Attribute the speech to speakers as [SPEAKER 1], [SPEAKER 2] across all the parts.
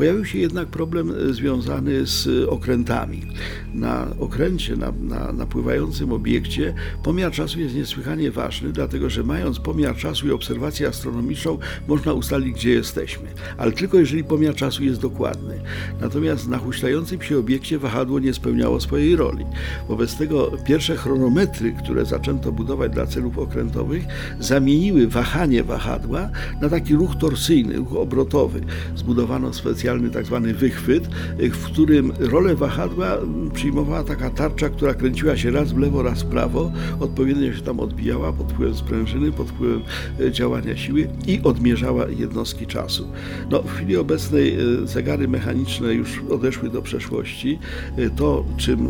[SPEAKER 1] Pojawił się jednak problem e, związany z e, okrętami. Na okręcie, na, na, na pływającym obiekcie pomiar czasu jest niesłychanie ważny, dlatego że mając pomiar czasu i obserwację astronomiczną, można ustalić, gdzie jesteśmy, ale tylko jeżeli pomiar czasu jest dokładny. Natomiast na huśtającym się obiekcie wahadło nie spełniało swojej roli. Wobec tego pierwsze chronometry, które zaczęto budować dla celów okrętowych, zamieniły wahanie wahadła na taki ruch torsyjny, ruch obrotowy. Zbudowano specjalnie specjalny tak zwany wychwyt, y, w którym rolę wahadła przyjmowała taka tarcza, która kręciła się raz w lewo, raz w prawo, odpowiednio się tam odbijała pod wpływem sprężyny, pod wpływem y, działania siły i odmierzała jednostki czasu. No, w chwili obecnej y, zegary mechaniczne już odeszły do przeszłości. To, czym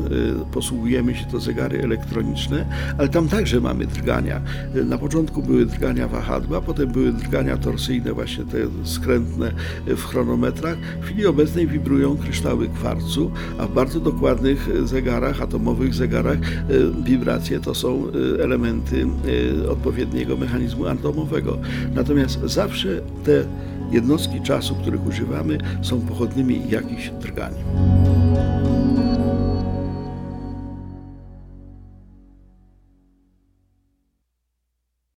[SPEAKER 1] posługujemy się, to zegary elektroniczne, ale tam także mamy drgania. Na początku były drgania wahadła, potem były drgania torsyjne, właśnie te skrętne w chronometrach, w chwili obecnej wibrują kryształy kwarcu, a w bardzo dokładnych zegarach, atomowych zegarach, e, wibracje to są e, elementy e, odpowiedniego mechanizmu atomowego. Natomiast zawsze te jednostki czasu, których używamy, są pochodnymi jakichś drgań.